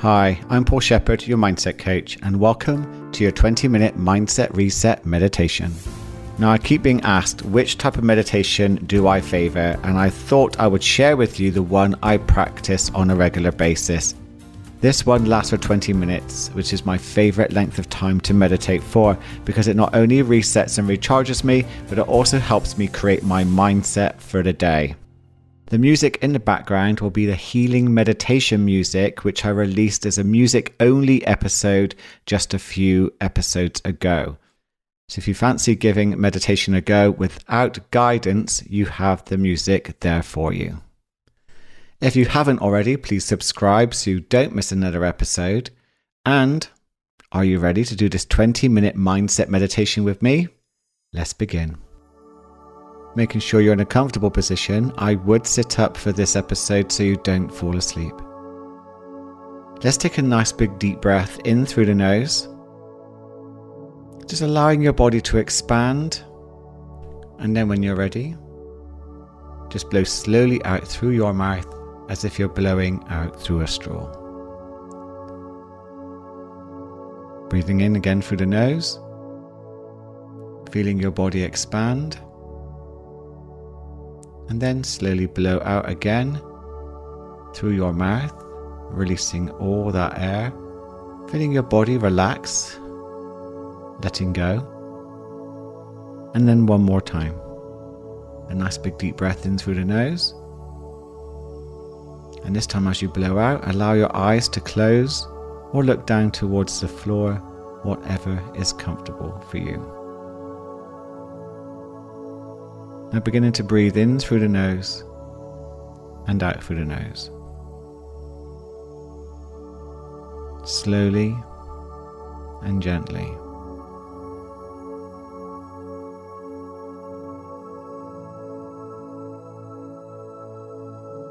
Hi, I'm Paul Sheppard, your mindset coach, and welcome to your 20 minute mindset reset meditation. Now, I keep being asked which type of meditation do I favor, and I thought I would share with you the one I practice on a regular basis. This one lasts for 20 minutes, which is my favorite length of time to meditate for because it not only resets and recharges me, but it also helps me create my mindset for the day. The music in the background will be the healing meditation music, which I released as a music only episode just a few episodes ago. So if you fancy giving meditation a go without guidance, you have the music there for you. If you haven't already, please subscribe so you don't miss another episode. And are you ready to do this 20 minute mindset meditation with me? Let's begin making sure you're in a comfortable position, I would sit up for this episode so you don't fall asleep. Let's take a nice big deep breath in through the nose, just allowing your body to expand. And then when you're ready, just blow slowly out through your mouth as if you're blowing out through a straw. Breathing in again through the nose, feeling your body expand and then slowly blow out again through your mouth, releasing all that air, feeling your body relax, letting go. And then one more time. A nice big deep breath in through the nose. And this time, as you blow out, allow your eyes to close or look down towards the floor, whatever is comfortable for you. Now beginning to breathe in through the nose and out through the nose. Slowly and gently.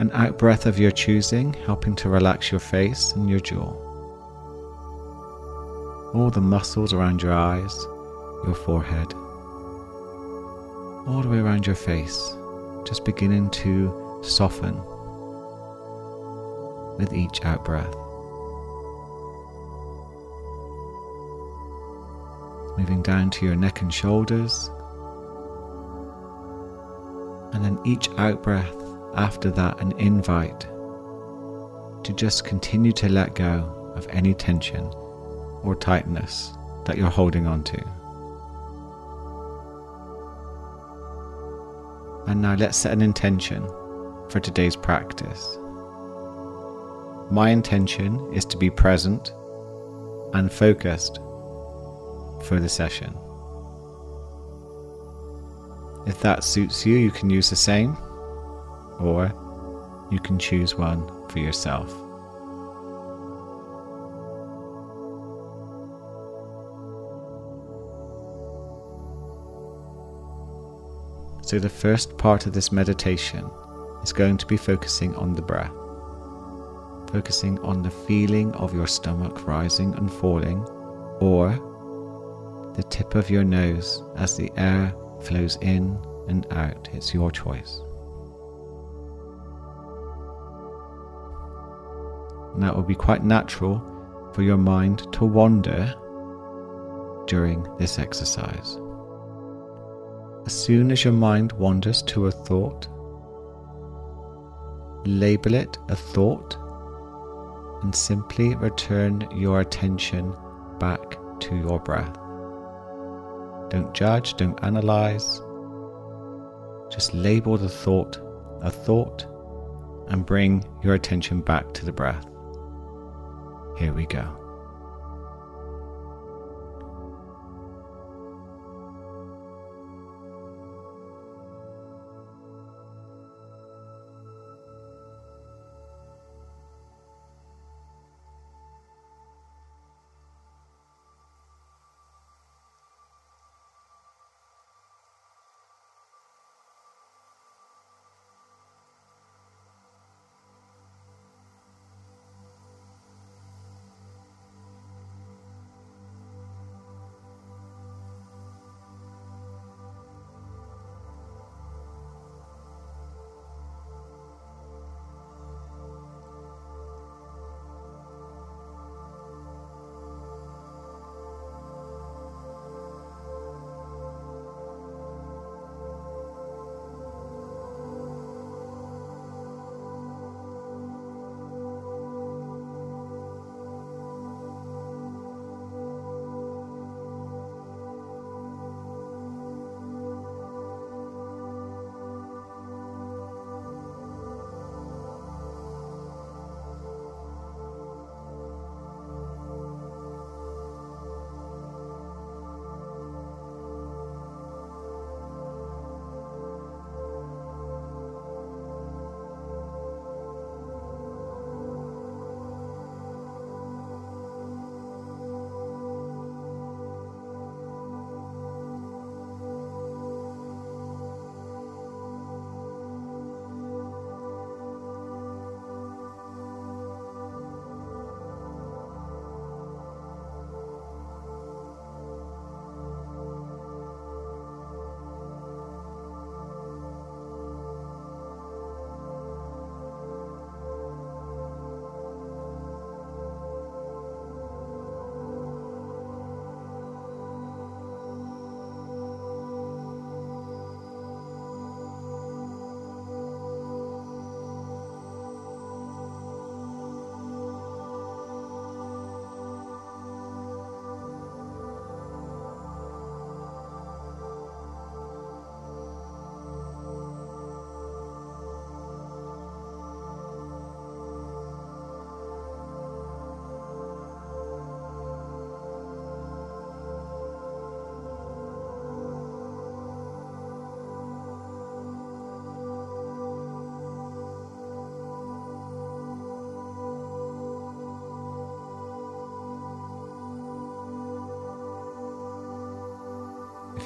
An out breath of your choosing, helping to relax your face and your jaw. All the muscles around your eyes, your forehead all the way around your face, just beginning to soften with each out breath. Moving down to your neck and shoulders. And then each out breath after that, an invite to just continue to let go of any tension or tightness that you're holding on to. And now let's set an intention for today's practice. My intention is to be present and focused for the session. If that suits you, you can use the same, or you can choose one for yourself. So, the first part of this meditation is going to be focusing on the breath, focusing on the feeling of your stomach rising and falling, or the tip of your nose as the air flows in and out. It's your choice. Now, it will be quite natural for your mind to wander during this exercise. As soon as your mind wanders to a thought, label it a thought and simply return your attention back to your breath. Don't judge, don't analyze. Just label the thought a thought and bring your attention back to the breath. Here we go.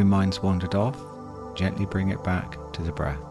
Your mind's wandered off, gently bring it back to the breath.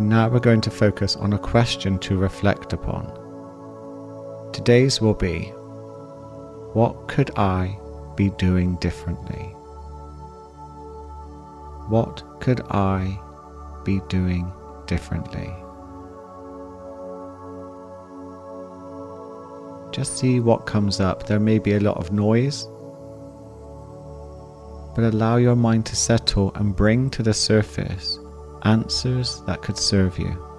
And now we're going to focus on a question to reflect upon. Today's will be What could I be doing differently? What could I be doing differently? Just see what comes up. There may be a lot of noise, but allow your mind to settle and bring to the surface answers that could serve you.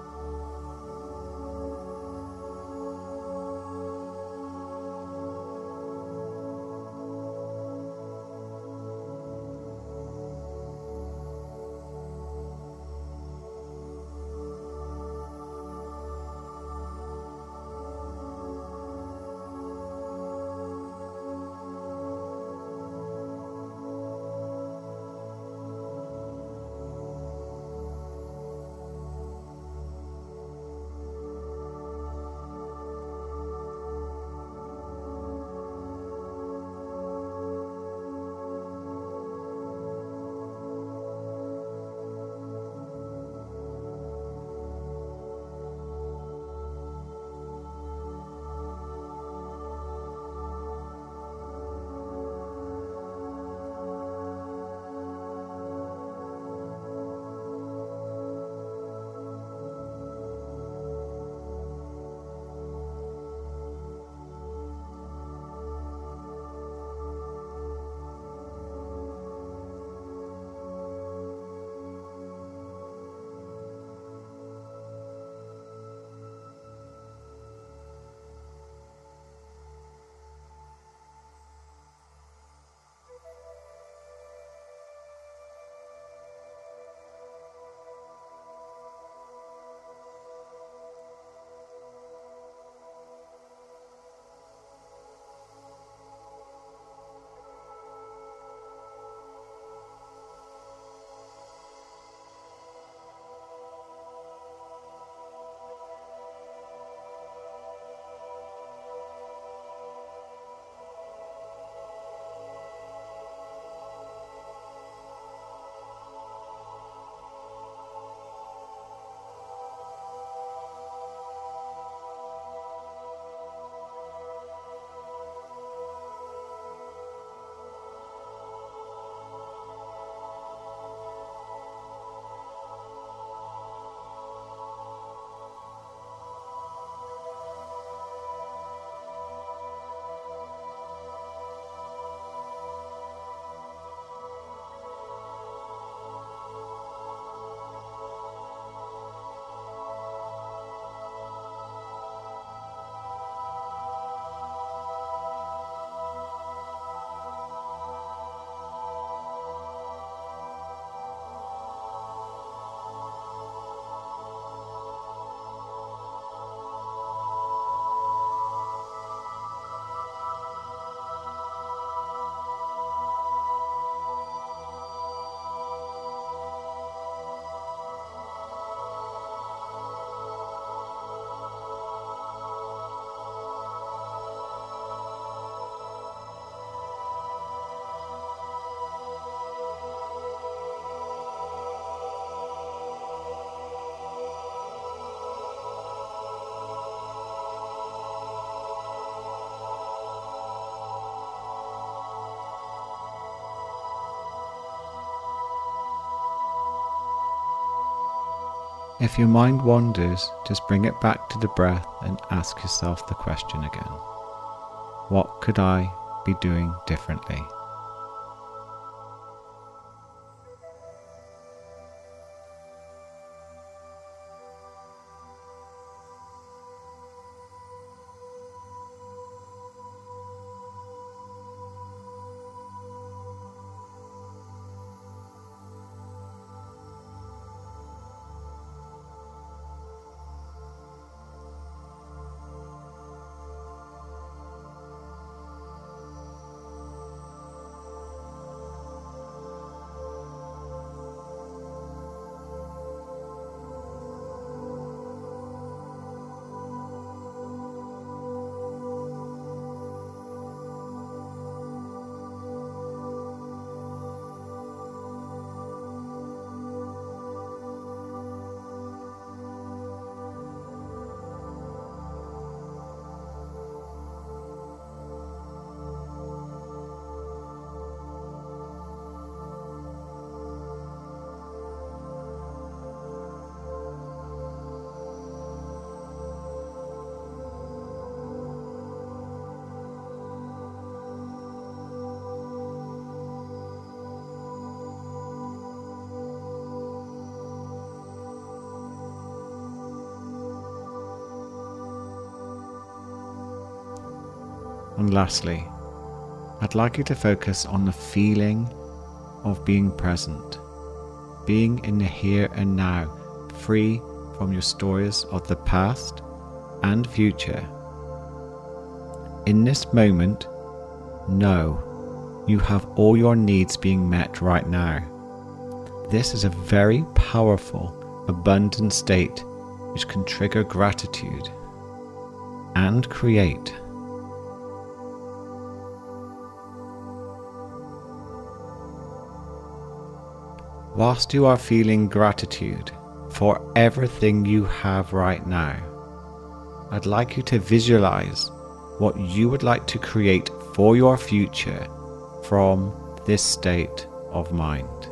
If your mind wanders, just bring it back to the breath and ask yourself the question again What could I be doing differently? And lastly, I'd like you to focus on the feeling of being present, being in the here and now, free from your stories of the past and future. In this moment, know you have all your needs being met right now. This is a very powerful, abundant state which can trigger gratitude and create. Whilst you are feeling gratitude for everything you have right now, I'd like you to visualize what you would like to create for your future from this state of mind.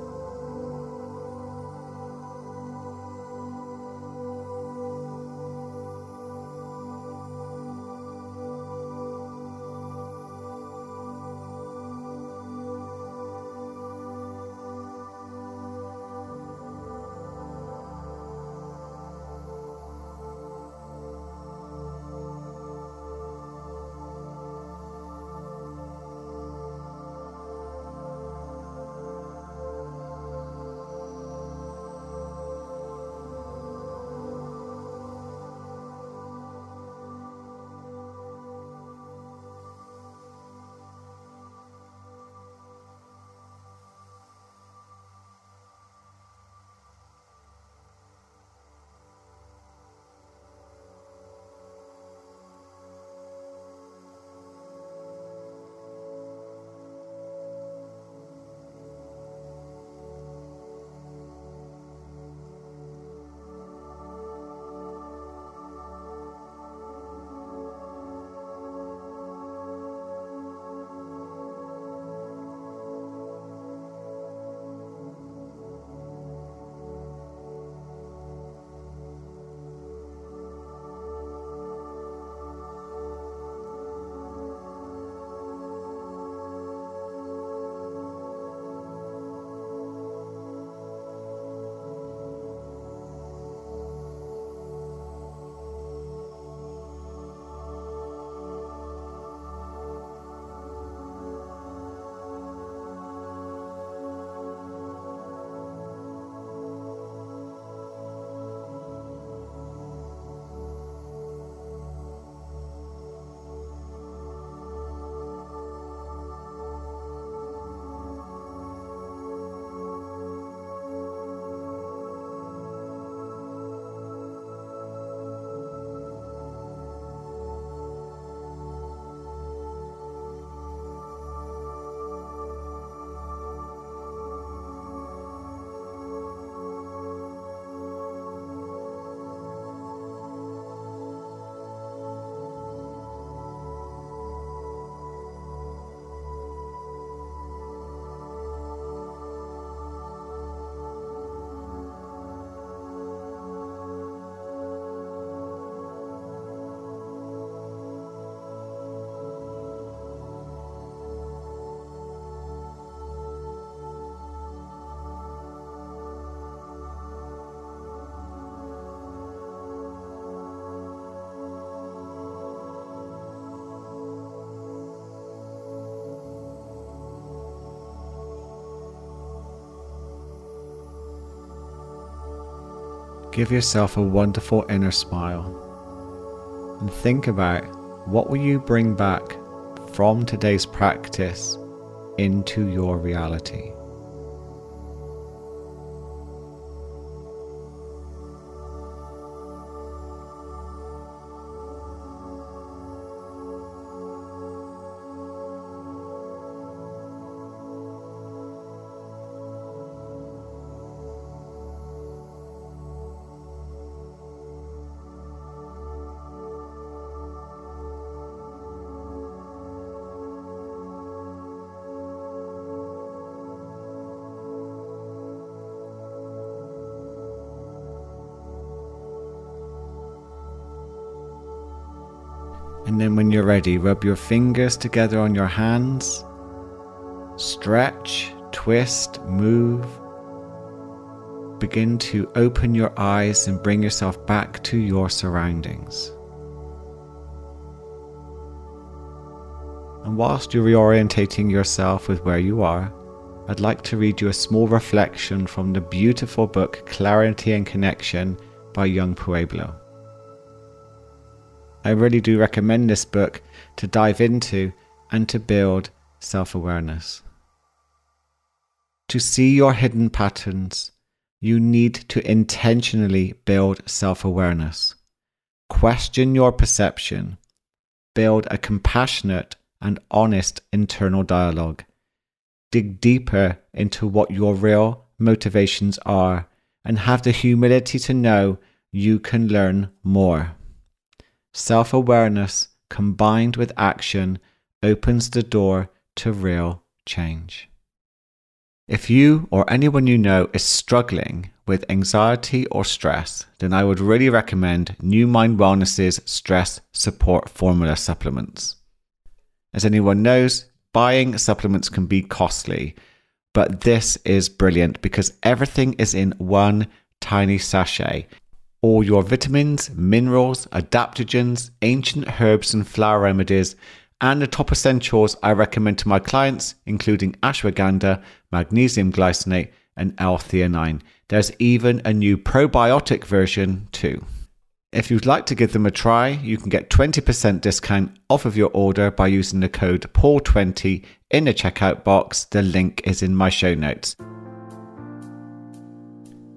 Give yourself a wonderful inner smile and think about what will you bring back from today's practice into your reality. You're ready, rub your fingers together on your hands. Stretch, twist, move. Begin to open your eyes and bring yourself back to your surroundings. And whilst you're reorientating yourself with where you are, I'd like to read you a small reflection from the beautiful book Clarity and Connection by Yung Pueblo. I really do recommend this book to dive into and to build self awareness. To see your hidden patterns, you need to intentionally build self awareness. Question your perception. Build a compassionate and honest internal dialogue. Dig deeper into what your real motivations are and have the humility to know you can learn more. Self awareness combined with action opens the door to real change. If you or anyone you know is struggling with anxiety or stress, then I would really recommend Numind Wellness's stress support formula supplements. As anyone knows, buying supplements can be costly, but this is brilliant because everything is in one tiny sachet. All your vitamins, minerals, adaptogens, ancient herbs, and flower remedies and the top essentials I recommend to my clients, including ashwagandha, magnesium glycinate, and L-theanine. There's even a new probiotic version too. If you'd like to give them a try, you can get 20% discount off of your order by using the code PAUL20 in the checkout box. The link is in my show notes.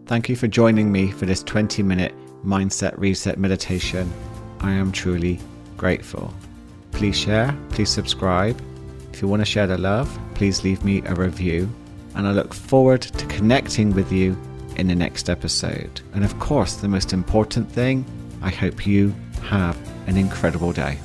Thank you for joining me for this 20 minute mindset reset meditation. I am truly grateful. Please share, please subscribe. If you want to share the love, please leave me a review. And I look forward to connecting with you in the next episode. And of course, the most important thing, I hope you have an incredible day.